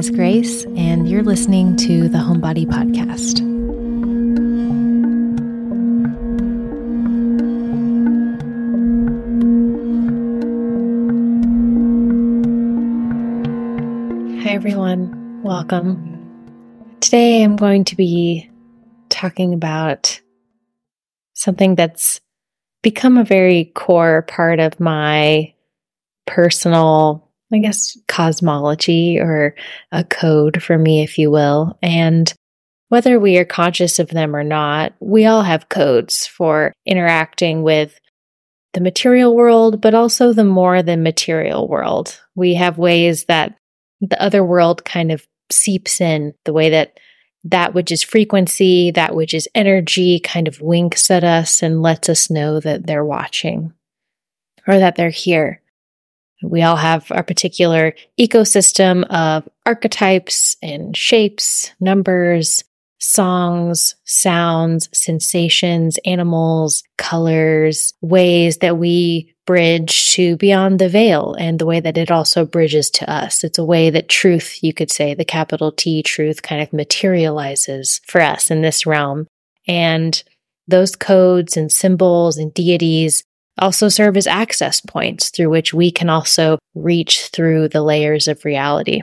is Grace, and you're listening to the Homebody Podcast. Hi, everyone. Welcome. Today, I'm going to be talking about something that's become a very core part of my personal I guess, cosmology or a code for me, if you will. And whether we are conscious of them or not, we all have codes for interacting with the material world, but also the more than material world. We have ways that the other world kind of seeps in, the way that that which is frequency, that which is energy kind of winks at us and lets us know that they're watching or that they're here. We all have our particular ecosystem of archetypes and shapes, numbers, songs, sounds, sensations, animals, colors, ways that we bridge to beyond the veil and the way that it also bridges to us. It's a way that truth, you could say, the capital T truth kind of materializes for us in this realm. And those codes and symbols and deities also serve as access points through which we can also reach through the layers of reality.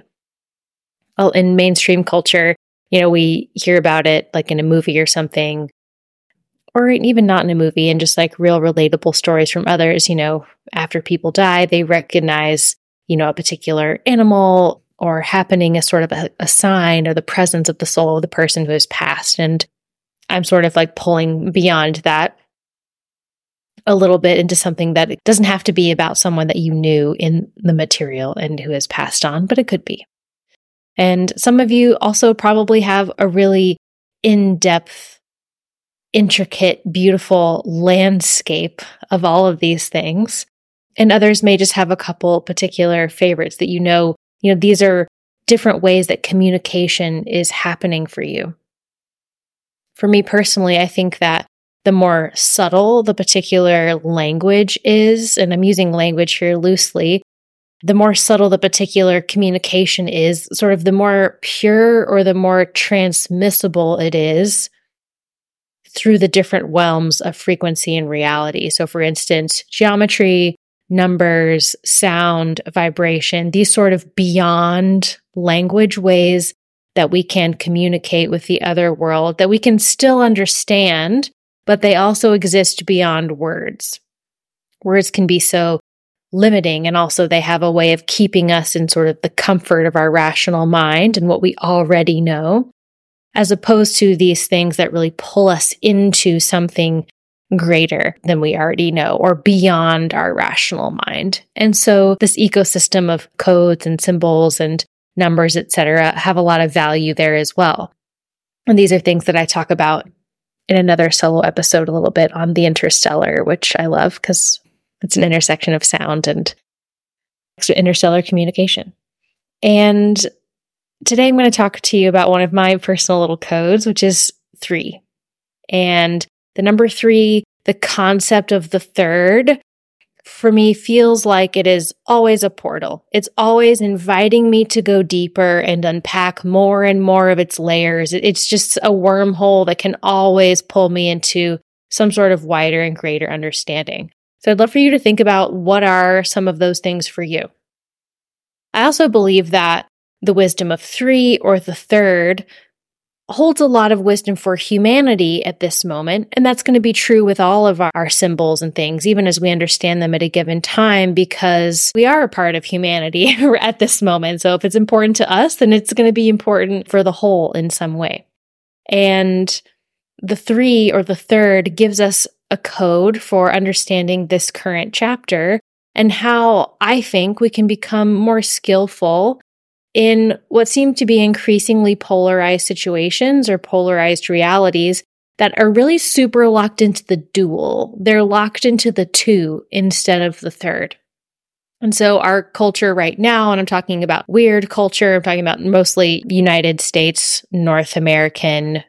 Well, in mainstream culture, you know, we hear about it like in a movie or something, or even not in a movie, and just like real relatable stories from others. You know, after people die, they recognize, you know, a particular animal or happening as sort of a, a sign or the presence of the soul of the person who has passed. And I'm sort of like pulling beyond that a little bit into something that it doesn't have to be about someone that you knew in the material and who has passed on, but it could be. And some of you also probably have a really in depth, intricate, beautiful landscape of all of these things. And others may just have a couple particular favorites that you know, you know, these are different ways that communication is happening for you. For me personally, I think that the more subtle the particular language is, and I'm using language here loosely, the more subtle the particular communication is, sort of the more pure or the more transmissible it is through the different realms of frequency and reality. So, for instance, geometry, numbers, sound, vibration, these sort of beyond language ways that we can communicate with the other world that we can still understand but they also exist beyond words. Words can be so limiting, and also they have a way of keeping us in sort of the comfort of our rational mind and what we already know, as opposed to these things that really pull us into something greater than we already know or beyond our rational mind. And so this ecosystem of codes and symbols and numbers, etc., have a lot of value there as well. And these are things that I talk about in another solo episode a little bit on the interstellar, which I love because it's an intersection of sound and interstellar communication. And today I'm going to talk to you about one of my personal little codes, which is three. And the number three, the concept of the third, for me feels like it is always a portal. It's always inviting me to go deeper and unpack more and more of its layers. It's just a wormhole that can always pull me into some sort of wider and greater understanding. So I'd love for you to think about what are some of those things for you. I also believe that the wisdom of three or the third holds a lot of wisdom for humanity at this moment. And that's going to be true with all of our, symbols and things, even as we understand them at a given time, because we are a part of humanity at this moment. So if it's important to us, then it's going to be important for the whole in some way. And the three or the third gives us a code for understanding this current chapter and how I think we can become more skillful in what seem to be increasingly polarized situations or polarized realities that are really super locked into the dual. They're locked into the two instead of the third. And so our culture right now, and I'm talking about weird culture, I'm talking about mostly United States, North American,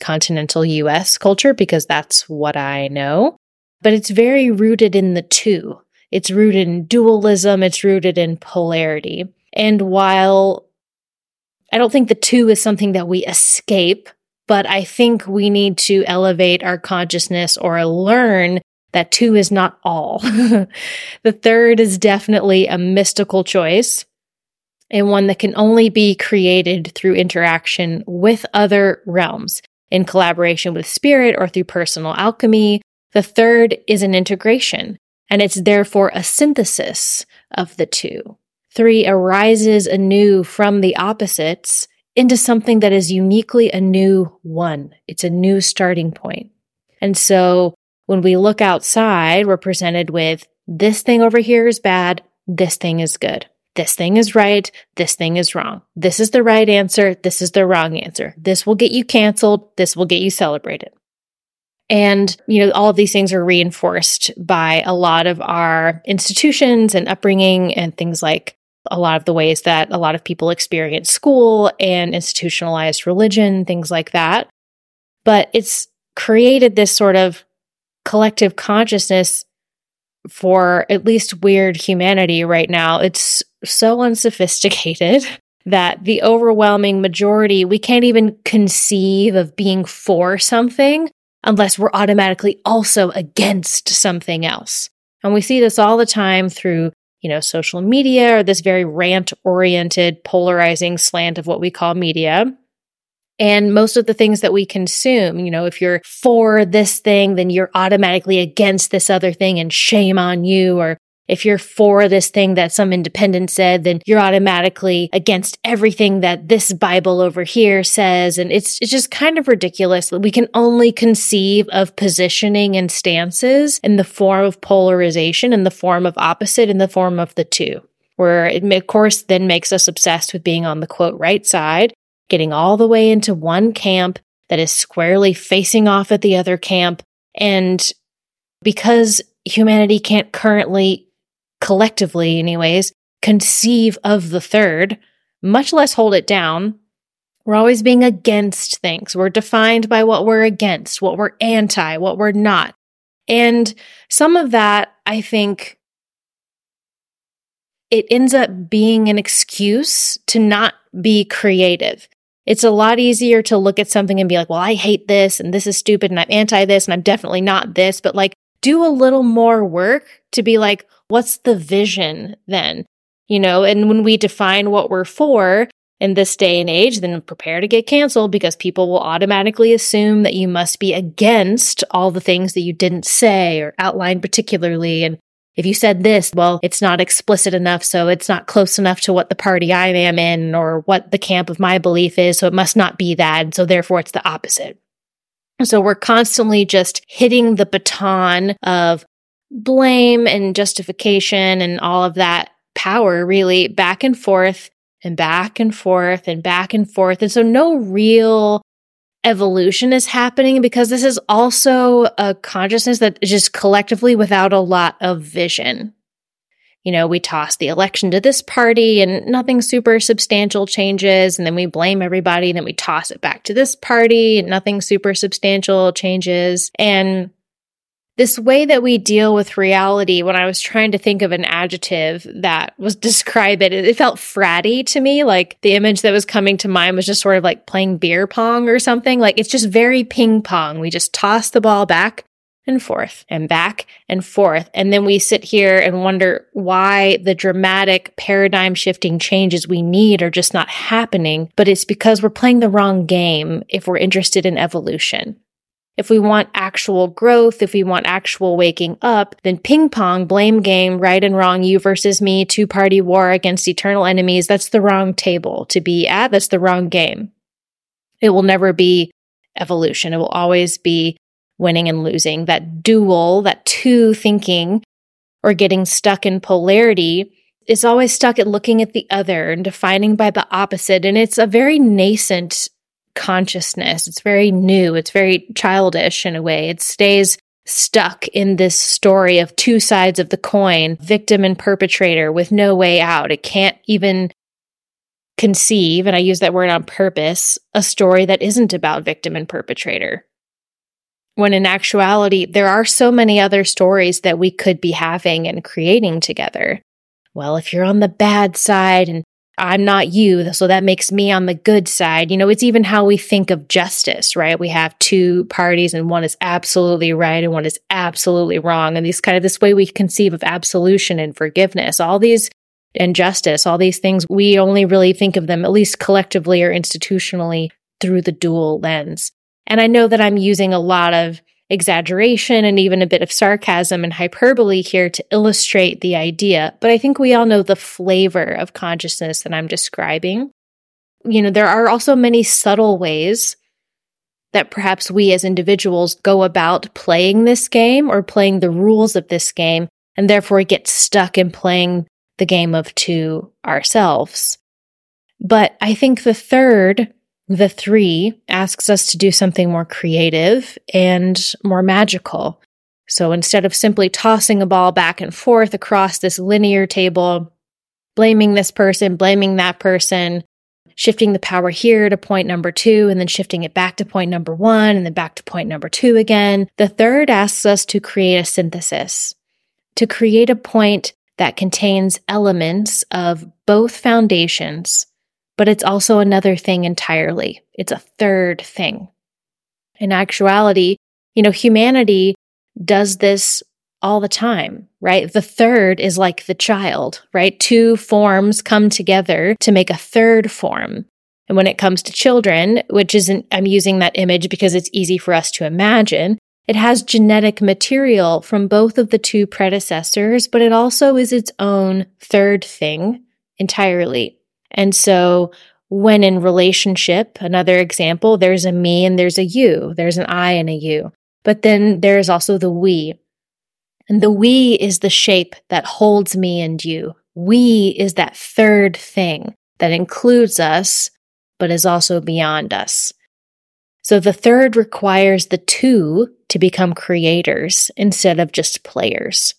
continental US culture, because that's what I know. But it's very rooted in the two. It's rooted in dualism. It's rooted in polarity. And while I don't think the two is something that we escape, but I think we need to elevate our consciousness or learn that two is not all. the third is definitely a mystical choice and one that can only be created through interaction with other realms in collaboration with spirit or through personal alchemy. The third is an integration, and it's therefore a synthesis of the two. Three arises anew from the opposites into something that is uniquely a new one. It's a new starting point. And so when we look outside, we're presented with this thing over here is bad, this thing is good. This thing is right, this thing is wrong. This is the right answer, this is the wrong answer. This will get you canceled, this will get you celebrated. And, you know, all of these things are reinforced by a lot of our institutions and upbringing and things like a lot of the ways that a lot of people experience school and institutionalized religion, things like that. But it's created this sort of collective consciousness for at least weird humanity right now. It's so unsophisticated that the overwhelming majority, we can't even conceive of being for something unless we're automatically also against something else. And we see this all the time through you know, social media or this very rant oriented, polarizing slant of what we call media. And most of the things that we consume, you know, if you're for this thing, then you're automatically against this other thing and shame on you. Or if you're for this thing that some independent said, then you're automatically against everything that this Bible over here says. And it's, it's just kind of ridiculous that we can only conceive of positioning and stances in the form of polarization, in the form of opposite, in the form of the two, where it, of course, then makes us obsessed with being on the quote right side, getting all the way into one camp that is squarely facing off at the other camp. And because humanity can't currently collectively, anyways, conceive of the third, much less hold it down. We're always being against things. We're defined by what we're against, what we're anti, what we're not. And some of that, I think, it ends up being an excuse to not be creative. It's a lot easier to look at something and be like, well, I hate this and this is stupid and I'm anti this and I'm definitely not this. But like, do a little more work to be like, what's the vision then? You know, and when we define what we're for in this day and age, then prepare to get canceled because people will automatically assume that you must be against all the things that you didn't say or outline particularly. And if you said this, well, it's not explicit enough, so it's not close enough to what the party I am in or what the camp of my belief is, so it must not be that. and So therefore, it's the opposite. So we're constantly just hitting the baton of blame and justification and all of that power really back and forth and back and forth and back and forth. And so no real evolution is happening because this is also a consciousness that is just collectively without a lot of vision. You know, we toss the election to this party and nothing super substantial changes. And then we blame everybody. And then we toss it back to this party and nothing super substantial changes. And this way that we deal with reality, when I was trying to think of an adjective that was describe it, it felt fratty to me. Like the image that was coming to mind was just sort of like playing beer pong or something. Like it's just very ping pong. We just toss the ball back and forth and back and forth. And then we sit here and wonder why the dramatic paradigm shifting changes we need are just not happening. But it's because we're playing the wrong game if we're interested in evolution. If we want actual growth, if we want actual waking up, then ping pong, blame game, right and wrong, you versus me, two party war against eternal enemies, that's the wrong table to be at. That's the wrong game. It will never be evolution. It will always be winning and losing. That dual, that two thinking or getting stuck in polarity is always stuck at looking at the other and defining by the opposite. And it's a very nascent consciousness. It's very new. It's very childish in a way. It stays stuck in this story of two sides of the coin, victim and perpetrator with no way out. It can't even conceive, and I use that word on purpose, a story that isn't about victim and perpetrator. When in actuality, there are so many other stories that we could be having and creating together. Well, if you're on the bad side and I'm not you. So that makes me on the good side. You know, it's even how we think of justice, right? We have two parties and one is absolutely right and one is absolutely wrong. And these kind of this way we conceive of absolution and forgiveness, all these and justice, all these things, we only really think of them, at least collectively or institutionally, through the dual lens. And I know that I'm using a lot of exaggeration and even a bit of sarcasm and hyperbole here to illustrate the idea, but I think we all know the flavor of consciousness that I'm describing. You know, there are also many subtle ways that perhaps we as individuals go about playing this game or playing the rules of this game and therefore get stuck in playing the game of two ourselves. But I think the third the three asks us to do something more creative and more magical. So instead of simply tossing a ball back and forth across this linear table, blaming this person, blaming that person, shifting the power here to point number two, and then shifting it back to point number one, and then back to point number two again. The third asks us to create a synthesis, to create a point that contains elements of both foundations but it's also another thing entirely. It's a third thing. In actuality, you know, humanity does this all the time, right? The third is like the child, right? Two forms come together to make a third form. And when it comes to children, which isn't, I'm using that image because it's easy for us to imagine, it has genetic material from both of the two predecessors, but it also is its own third thing entirely. And so when in relationship, another example, there's a me and there's a you, there's an I and a you. But then there's also the we. And the we is the shape that holds me and you. We is that third thing that includes us, but is also beyond us. So the third requires the two to become creators instead of just players.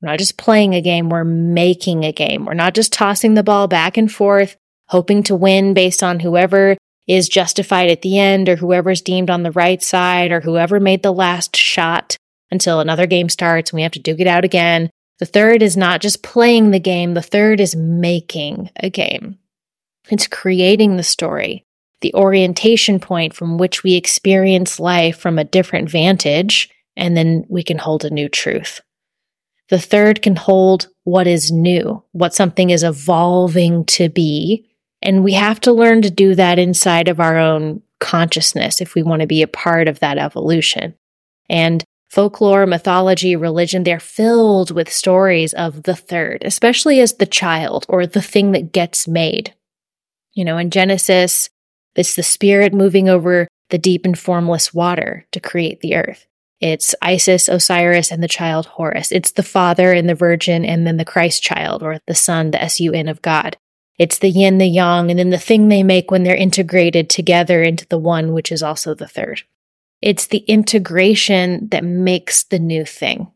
We're not just playing a game, we're making a game. We're not just tossing the ball back and forth, hoping to win based on whoever is justified at the end or whoever's deemed on the right side or whoever made the last shot until another game starts and we have to duke it out again. The third is not just playing the game, the third is making a game. It's creating the story, the orientation point from which we experience life from a different vantage, and then we can hold a new truth. The third can hold what is new, what something is evolving to be. And we have to learn to do that inside of our own consciousness if we want to be a part of that evolution. And folklore, mythology, religion, they're filled with stories of the third, especially as the child or the thing that gets made. You know, in Genesis, it's the spirit moving over the deep and formless water to create the earth. It's Isis, Osiris, and the child Horus. It's the Father and the Virgin, and then the Christ child, or the Son, the S U N of God. It's the yin, the yang, and then the thing they make when they're integrated together into the one, which is also the third. It's the integration that makes the new thing.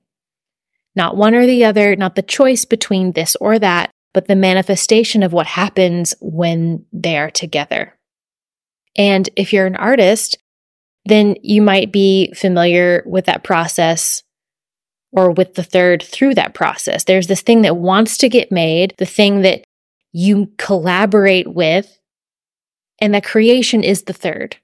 Not one or the other, not the choice between this or that, but the manifestation of what happens when they are together. And if you're an artist, then you might be familiar with that process or with the third through that process. There's this thing that wants to get made, the thing that you collaborate with, and that creation is the third.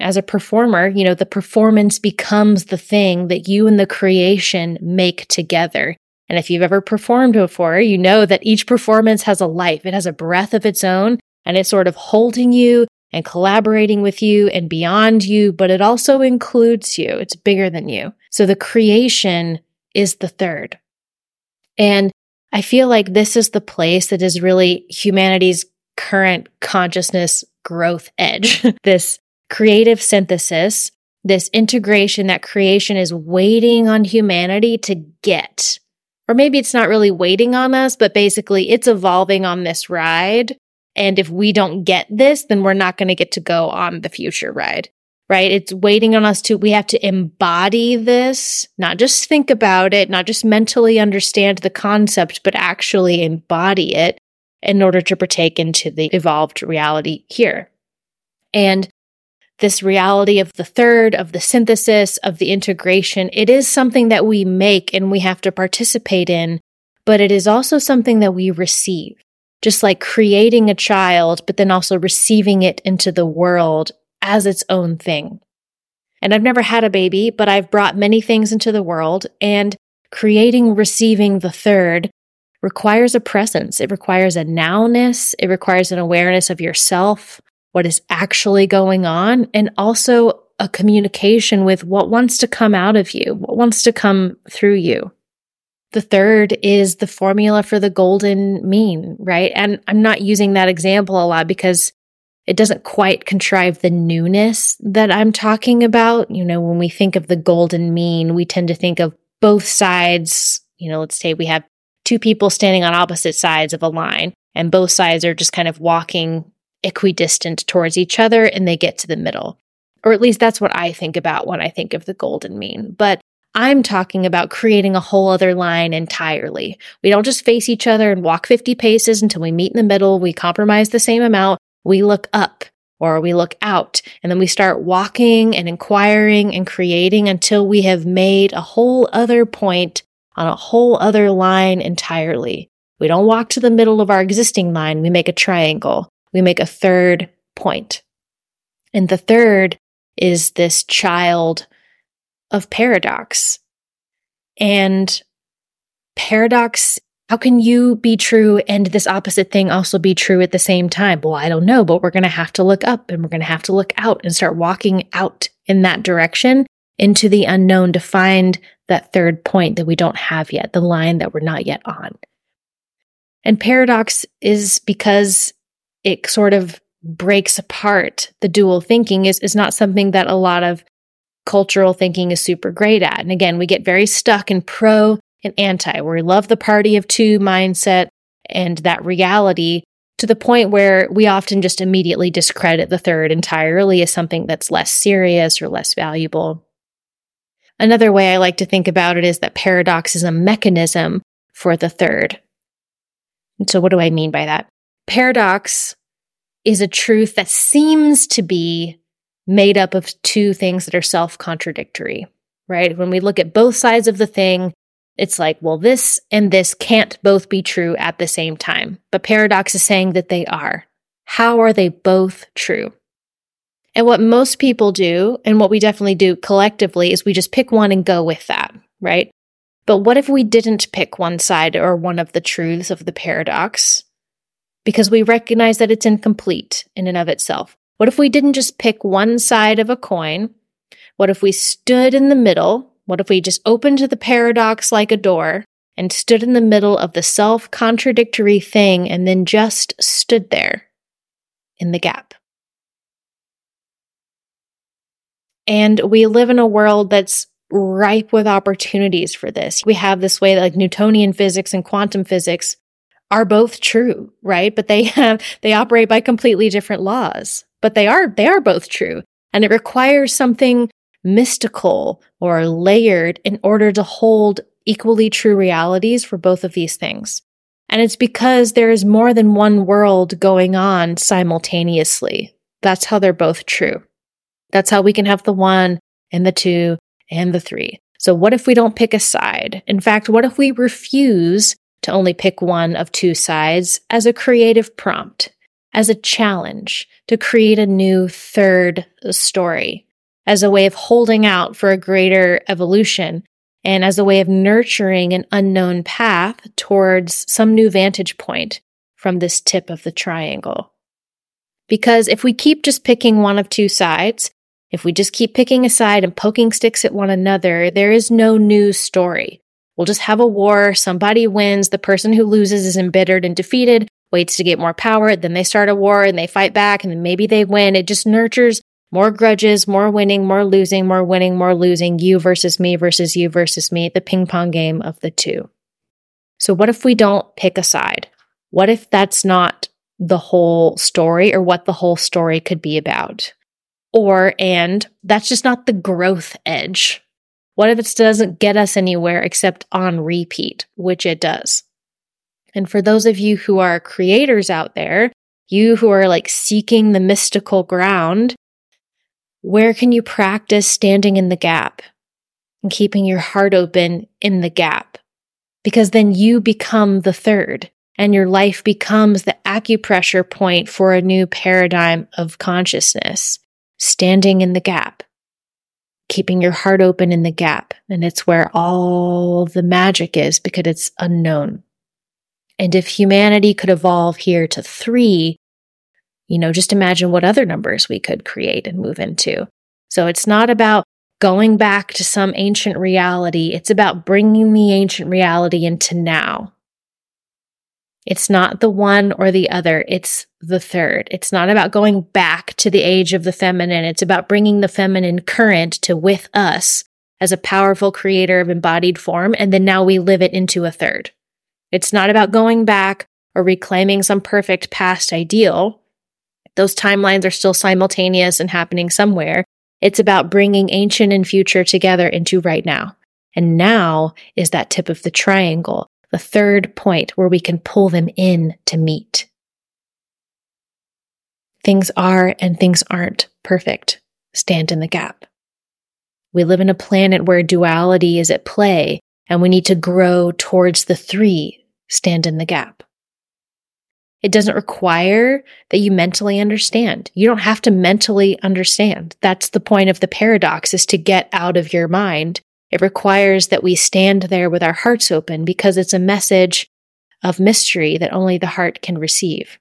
As a performer, you know, the performance becomes the thing that you and the creation make together. And if you've ever performed before, you know that each performance has a life. It has a breath of its own and it's sort of holding you and collaborating with you and beyond you, but it also includes you. It's bigger than you. So the creation is the third. And I feel like this is the place that is really humanity's current consciousness growth edge. this creative synthesis, this integration that creation is waiting on humanity to get. Or maybe it's not really waiting on us, but basically it's evolving on this ride and if we don't get this, then we're not going to get to go on the future ride, right? It's waiting on us to, we have to embody this, not just think about it, not just mentally understand the concept, but actually embody it in order to partake into the evolved reality here. And this reality of the third, of the synthesis, of the integration, it is something that we make and we have to participate in, but it is also something that we receive. Just like creating a child, but then also receiving it into the world as its own thing. And I've never had a baby, but I've brought many things into the world and creating, receiving the third requires a presence. It requires a nowness. It requires an awareness of yourself, what is actually going on, and also a communication with what wants to come out of you, what wants to come through you. The third is the formula for the golden mean, right? And I'm not using that example a lot because it doesn't quite contrive the newness that I'm talking about. You know, when we think of the golden mean, we tend to think of both sides. You know, let's say we have two people standing on opposite sides of a line, and both sides are just kind of walking equidistant towards each other and they get to the middle. Or at least that's what I think about when I think of the golden mean. But I'm talking about creating a whole other line entirely. We don't just face each other and walk 50 paces until we meet in the middle. We compromise the same amount we look up or we look out and then we start walking and inquiring and creating until we have made a whole other point on a whole other line entirely. We don't walk to the middle of our existing line. We make a triangle. We make a third point. And the third is this child of paradox. And paradox how can you be true and this opposite thing also be true at the same time? Well, I don't know, but we're going to have to look up and we're going to have to look out and start walking out in that direction into the unknown to find that third point that we don't have yet, the line that we're not yet on. And paradox is because it sort of breaks apart the dual thinking is, is not something that a lot of cultural thinking is super great at. And again, we get very stuck in pro and anti, where we love the party of two mindset and that reality to the point where we often just immediately discredit the third entirely as something that's less serious or less valuable. Another way I like to think about it is that paradox is a mechanism for the third. And so, what do I mean by that? Paradox is a truth that seems to be made up of two things that are self contradictory, right? When we look at both sides of the thing, it's like, well, this and this can't both be true at the same time. But paradox is saying that they are. How are they both true? And what most people do, and what we definitely do collectively, is we just pick one and go with that, right? But what if we didn't pick one side or one of the truths of the paradox? Because we recognize that it's incomplete in and of itself. What if we didn't just pick one side of a coin? What if we stood in the middle what if we just opened the paradox like a door and stood in the middle of the self contradictory thing and then just stood there in the gap? And we live in a world that's ripe with opportunities for this. We have this way that like Newtonian physics and quantum physics are both true, right? But they have, they operate by completely different laws, but they are, they are both true. And it requires something mystical or layered in order to hold equally true realities for both of these things. And it's because there is more than one world going on simultaneously. That's how they're both true. That's how we can have the one and the two and the three. So, what if we don't pick a side? In fact, what if we refuse to only pick one of two sides as a creative prompt, as a challenge to create a new third story? as a way of holding out for a greater evolution and as a way of nurturing an unknown path towards some new vantage point from this tip of the triangle. Because if we keep just picking one of two sides, if we just keep picking a side and poking sticks at one another, there is no new story. We'll just have a war, somebody wins, the person who loses is embittered and defeated, waits to get more power, then they start a war and they fight back and then maybe they win. It just nurtures more grudges, more winning, more losing, more winning, more losing, you versus me versus you versus me, the ping pong game of the two. So, what if we don't pick a side? What if that's not the whole story or what the whole story could be about? Or, and that's just not the growth edge. What if it doesn't get us anywhere except on repeat, which it does? And for those of you who are creators out there, you who are like seeking the mystical ground, where can you practice standing in the gap and keeping your heart open in the gap? Because then you become the third. and your life becomes the acupressure point for a new paradigm of consciousness, standing in the gap, keeping your heart open in the gap. And it's where all the magic is because it's unknown. And if humanity could evolve here to three, you know, just imagine what other numbers we could create and move into. So it's not about going back to some ancient reality. It's about bringing the ancient reality into now. It's not the one or the other. It's the third. It's not about going back to the age of the feminine. It's about bringing the feminine current to with us as a powerful creator of embodied form. And then now we live it into a third. It's not about going back or reclaiming some perfect past ideal. Those timelines are still simultaneous and happening somewhere. It's about bringing ancient and future together into right now. And now is that tip of the triangle the third point where we can pull them in to meet. Things are and things aren't perfect. Stand in the gap. We live in a planet where duality is at play and we need to grow towards the three. Stand in the gap. It doesn't require that you mentally understand. You don't have to mentally understand. That's the point of the paradox is to get out of your mind it requires that we stand there with our hearts open because it's a message of mystery that only the heart can receive.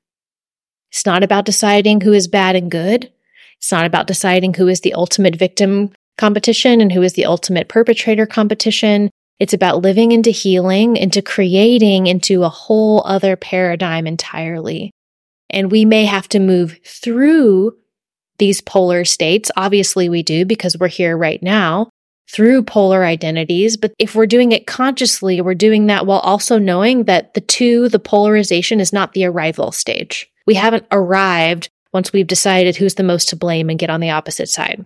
It's not about deciding who is bad and good. It's not about deciding who is the ultimate victim competition and who is the ultimate perpetrator competition. It's about living into healing, into creating into a whole other paradigm entirely. And we may have to move through these polar states. Obviously, we do because we're here right now through polar identities. But if we're doing it consciously, we're doing that while also knowing that the two, the polarization is not the arrival stage. We haven't arrived once we've decided who's the most to blame and get on the opposite side.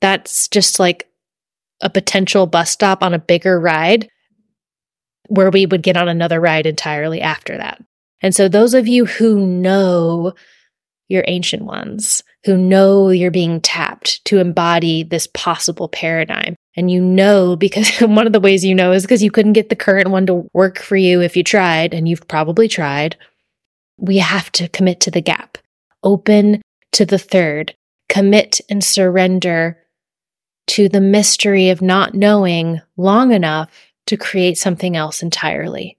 That's just like a potential bus stop on a bigger ride where we would get on another ride entirely after that. And so those of you who know your ancient ones, who know you're being tapped to embody this possible paradigm. And you know, because one of the ways you know is because you couldn't get the current one to work for you if you tried, and you've probably tried. We have to commit to the gap, open to the third, commit and surrender to the mystery of not knowing long enough to create something else entirely.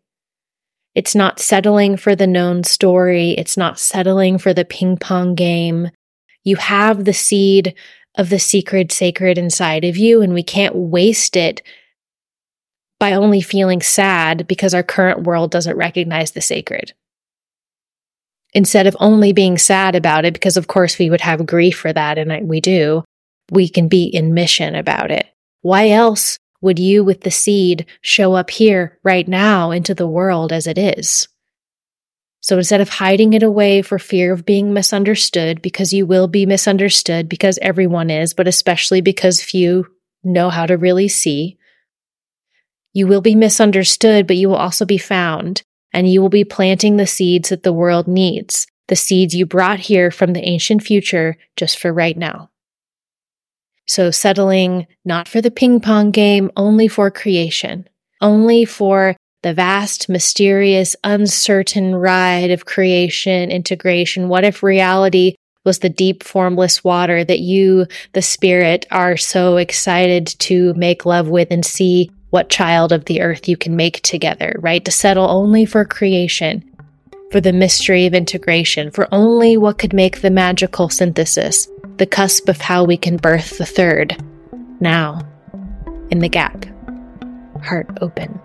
It's not settling for the known story. It's not settling for the ping pong game. You have the seed of the secret sacred inside of you, and we can't waste it by only feeling sad because our current world doesn't recognize the sacred. Instead of only being sad about it, because of course we would have grief for that, and we do, we can be in mission about it. Why else would you, with the seed, show up here right now into the world as it is? So instead of hiding it away for fear of being misunderstood, because you will be misunderstood because everyone is, but especially because few know how to really see, you will be misunderstood, but you will also be found, and you will be planting the seeds that the world needs, the seeds you brought here from the ancient future just for right now. So settling not for the ping pong game, only for creation, only for the vast, mysterious, uncertain ride of creation, integration. What if reality was the deep, formless water that you, the spirit, are so excited to make love with and see what child of the earth you can make together, right? To settle only for creation, for the mystery of integration, for only what could make the magical synthesis, the cusp of how we can birth the third. Now, in the gap, heart open.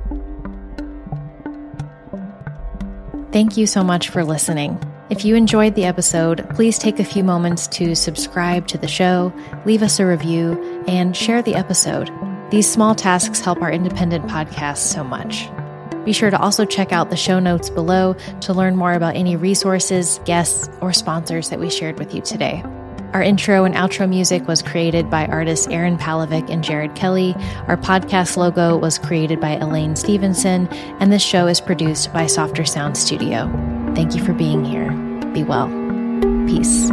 Thank you so much for listening. If you enjoyed the episode, please take a few moments to subscribe to the show, leave us a review, and share the episode. These small tasks help our independent podcast so much. Be sure to also check out the show notes below to learn more about any resources, guests, or sponsors that we shared with you today. Our intro and outro music was created by artists Aaron Palovic and Jared Kelly. Our podcast logo was created by Elaine Stevenson, and this show is produced by Softer Sound Studio. Thank you for being here. Be well. Peace.